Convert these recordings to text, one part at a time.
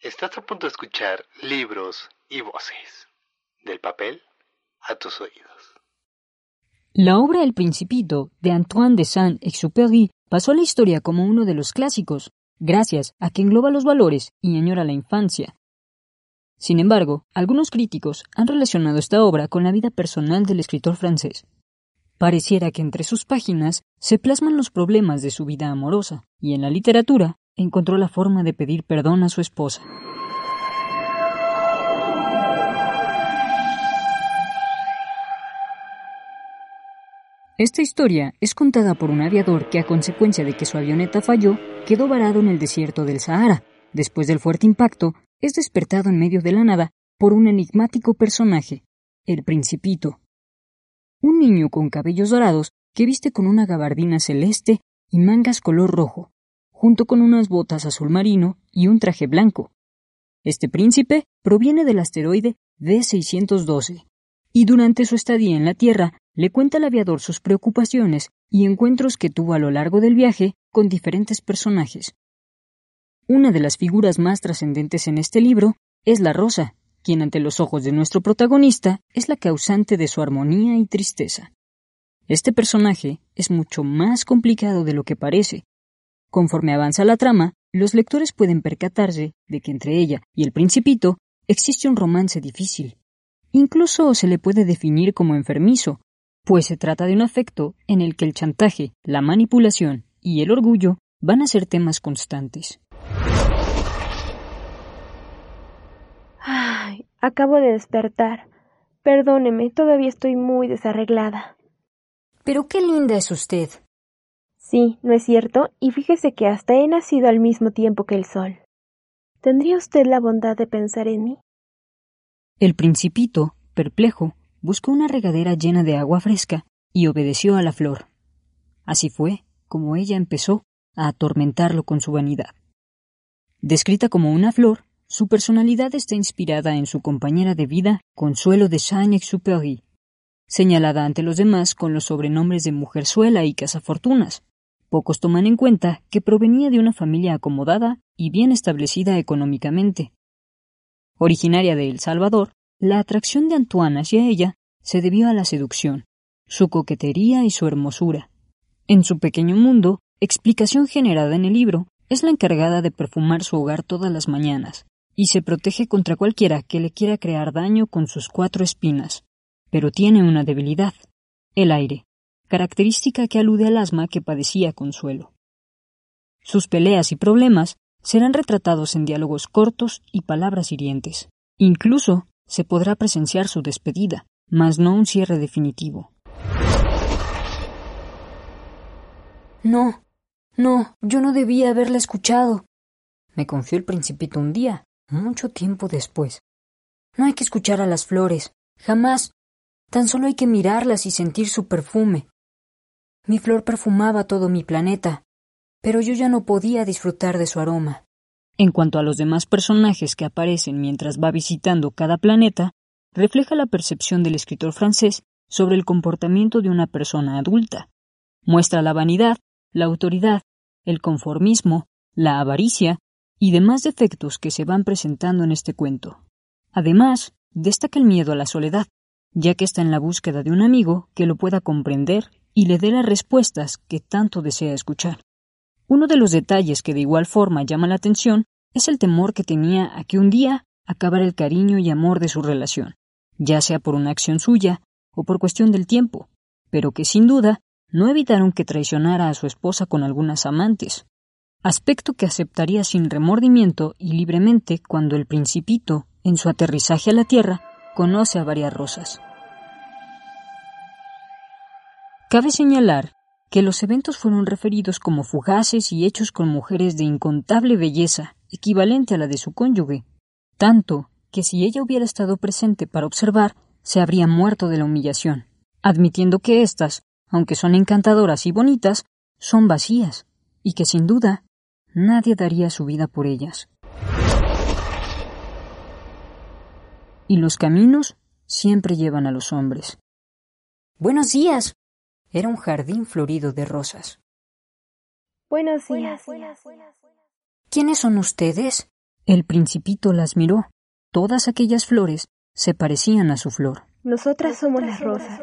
Estás a punto de escuchar libros y voces. Del papel a tus oídos. La obra El Principito de Antoine de Saint-Exupéry pasó a la historia como uno de los clásicos, gracias a que engloba los valores y añora la infancia. Sin embargo, algunos críticos han relacionado esta obra con la vida personal del escritor francés. Pareciera que entre sus páginas se plasman los problemas de su vida amorosa, y en la literatura encontró la forma de pedir perdón a su esposa. Esta historia es contada por un aviador que a consecuencia de que su avioneta falló, quedó varado en el desierto del Sahara. Después del fuerte impacto, es despertado en medio de la nada por un enigmático personaje, el Principito. Un niño con cabellos dorados que viste con una gabardina celeste y mangas color rojo, junto con unas botas azul marino y un traje blanco. Este príncipe proviene del asteroide D612, y durante su estadía en la Tierra le cuenta al aviador sus preocupaciones y encuentros que tuvo a lo largo del viaje con diferentes personajes. Una de las figuras más trascendentes en este libro es la Rosa, quien ante los ojos de nuestro protagonista es la causante de su armonía y tristeza. Este personaje es mucho más complicado de lo que parece. Conforme avanza la trama, los lectores pueden percatarse de que entre ella y el principito existe un romance difícil. Incluso se le puede definir como enfermizo, pues se trata de un afecto en el que el chantaje, la manipulación y el orgullo van a ser temas constantes. Ay, acabo de despertar. Perdóneme, todavía estoy muy desarreglada. Pero qué linda es usted. Sí, ¿no es cierto? Y fíjese que hasta he nacido al mismo tiempo que el sol. ¿Tendría usted la bondad de pensar en mí? El principito, perplejo, buscó una regadera llena de agua fresca y obedeció a la flor. Así fue como ella empezó a atormentarlo con su vanidad. Descrita como una flor, su personalidad está inspirada en su compañera de vida, Consuelo de Saint-Exupéry, señalada ante los demás con los sobrenombres de Mujerzuela y Cazafortunas. Pocos toman en cuenta que provenía de una familia acomodada y bien establecida económicamente. Originaria de El Salvador, la atracción de Antoine hacia ella se debió a la seducción, su coquetería y su hermosura. En su pequeño mundo, explicación generada en el libro, es la encargada de perfumar su hogar todas las mañanas, y se protege contra cualquiera que le quiera crear daño con sus cuatro espinas. Pero tiene una debilidad, el aire, característica que alude al asma que padecía Consuelo. Sus peleas y problemas serán retratados en diálogos cortos y palabras hirientes. Incluso se podrá presenciar su despedida, mas no un cierre definitivo. No, no, yo no debía haberla escuchado, me confió el principito un día, mucho tiempo después. No hay que escuchar a las flores, jamás. Tan solo hay que mirarlas y sentir su perfume. Mi flor perfumaba todo mi planeta, pero yo ya no podía disfrutar de su aroma. En cuanto a los demás personajes que aparecen mientras va visitando cada planeta, refleja la percepción del escritor francés sobre el comportamiento de una persona adulta. Muestra la vanidad, la autoridad, el conformismo, la avaricia y demás defectos que se van presentando en este cuento. Además, destaca el miedo a la soledad, ya que está en la búsqueda de un amigo que lo pueda comprender y le dé las respuestas que tanto desea escuchar. Uno de los detalles que de igual forma llama la atención es el temor que tenía a que un día acabara el cariño y amor de su relación, ya sea por una acción suya o por cuestión del tiempo, pero que sin duda no evitaron que traicionara a su esposa con algunas amantes, aspecto que aceptaría sin remordimiento y libremente cuando el principito, en su aterrizaje a la tierra, conoce a varias rosas. Cabe señalar que los eventos fueron referidos como fugaces y hechos con mujeres de incontable belleza equivalente a la de su cónyuge, tanto que si ella hubiera estado presente para observar, se habría muerto de la humillación, admitiendo que éstas, aunque son encantadoras y bonitas, son vacías, y que sin duda nadie daría su vida por ellas. Y los caminos siempre llevan a los hombres. Buenos días. Era un jardín florido de rosas. Buenos días. ¿Quiénes son ustedes? El principito las miró. Todas aquellas flores se parecían a su flor. Nosotras somos las rosas.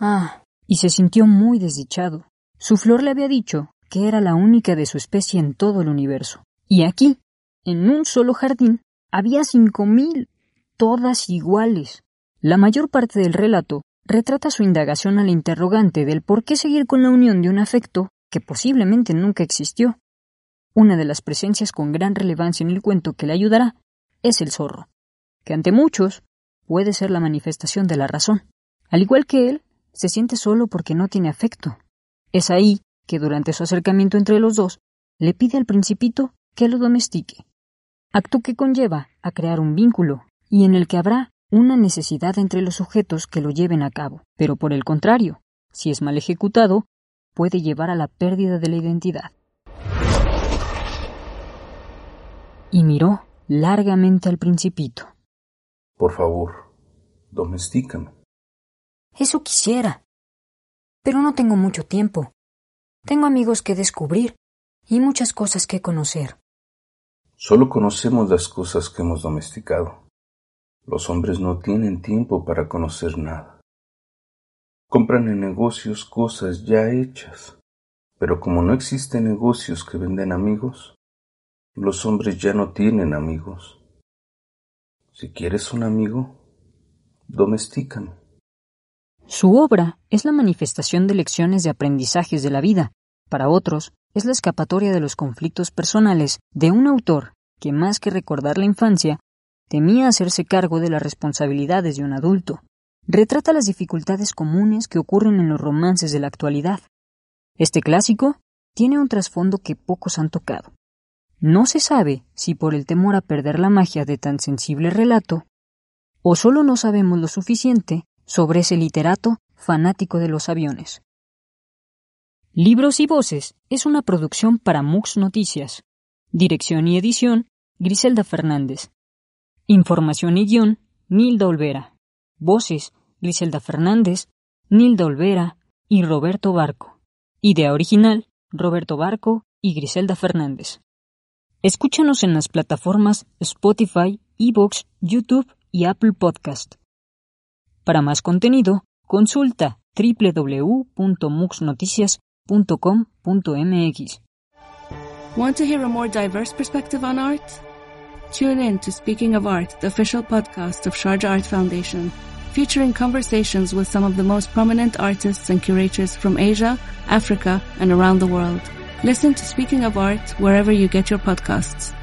Ah, y se sintió muy desdichado. Su flor le había dicho que era la única de su especie en todo el universo. Y aquí, en un solo jardín, había cinco mil, todas iguales. La mayor parte del relato retrata su indagación al interrogante del por qué seguir con la unión de un afecto que posiblemente nunca existió. Una de las presencias con gran relevancia en el cuento que le ayudará es el zorro, que ante muchos puede ser la manifestación de la razón. Al igual que él, se siente solo porque no tiene afecto. Es ahí que durante su acercamiento entre los dos, le pide al principito que lo domestique, acto que conlleva a crear un vínculo y en el que habrá una necesidad entre los sujetos que lo lleven a cabo, pero por el contrario, si es mal ejecutado, puede llevar a la pérdida de la identidad. Y miró largamente al principito. Por favor, domestícame. Eso quisiera. Pero no tengo mucho tiempo. Tengo amigos que descubrir y muchas cosas que conocer. Solo conocemos las cosas que hemos domesticado. Los hombres no tienen tiempo para conocer nada. Compran en negocios cosas ya hechas. Pero como no existen negocios que venden amigos, los hombres ya no tienen amigos. Si quieres un amigo, domestícame. Su obra es la manifestación de lecciones de aprendizajes de la vida. Para otros, es la escapatoria de los conflictos personales de un autor que, más que recordar la infancia, temía hacerse cargo de las responsabilidades de un adulto retrata las dificultades comunes que ocurren en los romances de la actualidad. Este clásico tiene un trasfondo que pocos han tocado. No se sabe si por el temor a perder la magia de tan sensible relato, o solo no sabemos lo suficiente sobre ese literato fanático de los aviones. Libros y Voces es una producción para MUX Noticias. Dirección y edición, Griselda Fernández. Información y guion, Nilda Olvera. Voces, Griselda Fernández, Nilda Olvera y Roberto Barco. Idea original, Roberto Barco y Griselda Fernández. Escúchanos en las plataformas Spotify, Evox, YouTube y Apple Podcast. Para más contenido, consulta www.muxnoticias.com.mx. Want to hear a more diverse perspective on art? Tune in to Speaking of Art, the official podcast of Sharjah Art Foundation, featuring conversations with some of the most prominent artists and curators from Asia, Africa, and around the world. Listen to Speaking of Art wherever you get your podcasts.